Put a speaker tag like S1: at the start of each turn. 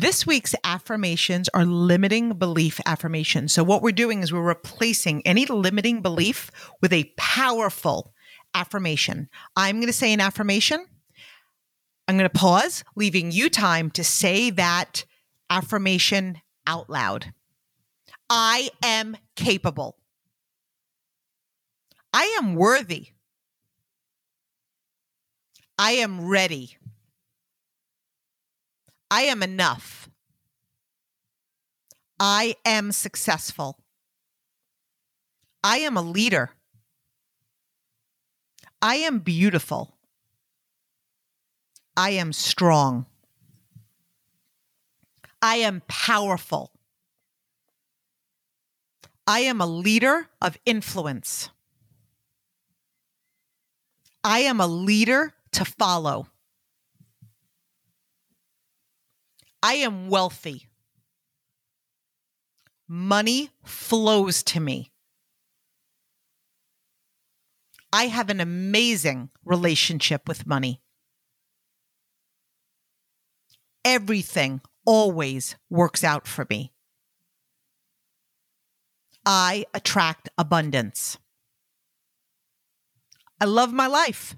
S1: This week's affirmations are limiting belief affirmations. So, what we're doing is we're replacing any limiting belief with a powerful affirmation. I'm going to say an affirmation. I'm going to pause, leaving you time to say that affirmation out loud. I am capable. I am worthy. I am ready. I am enough. I am successful. I am a leader. I am beautiful. I am strong. I am powerful. I am a leader of influence. I am a leader to follow. I am wealthy. Money flows to me. I have an amazing relationship with money. Everything always works out for me. I attract abundance. I love my life.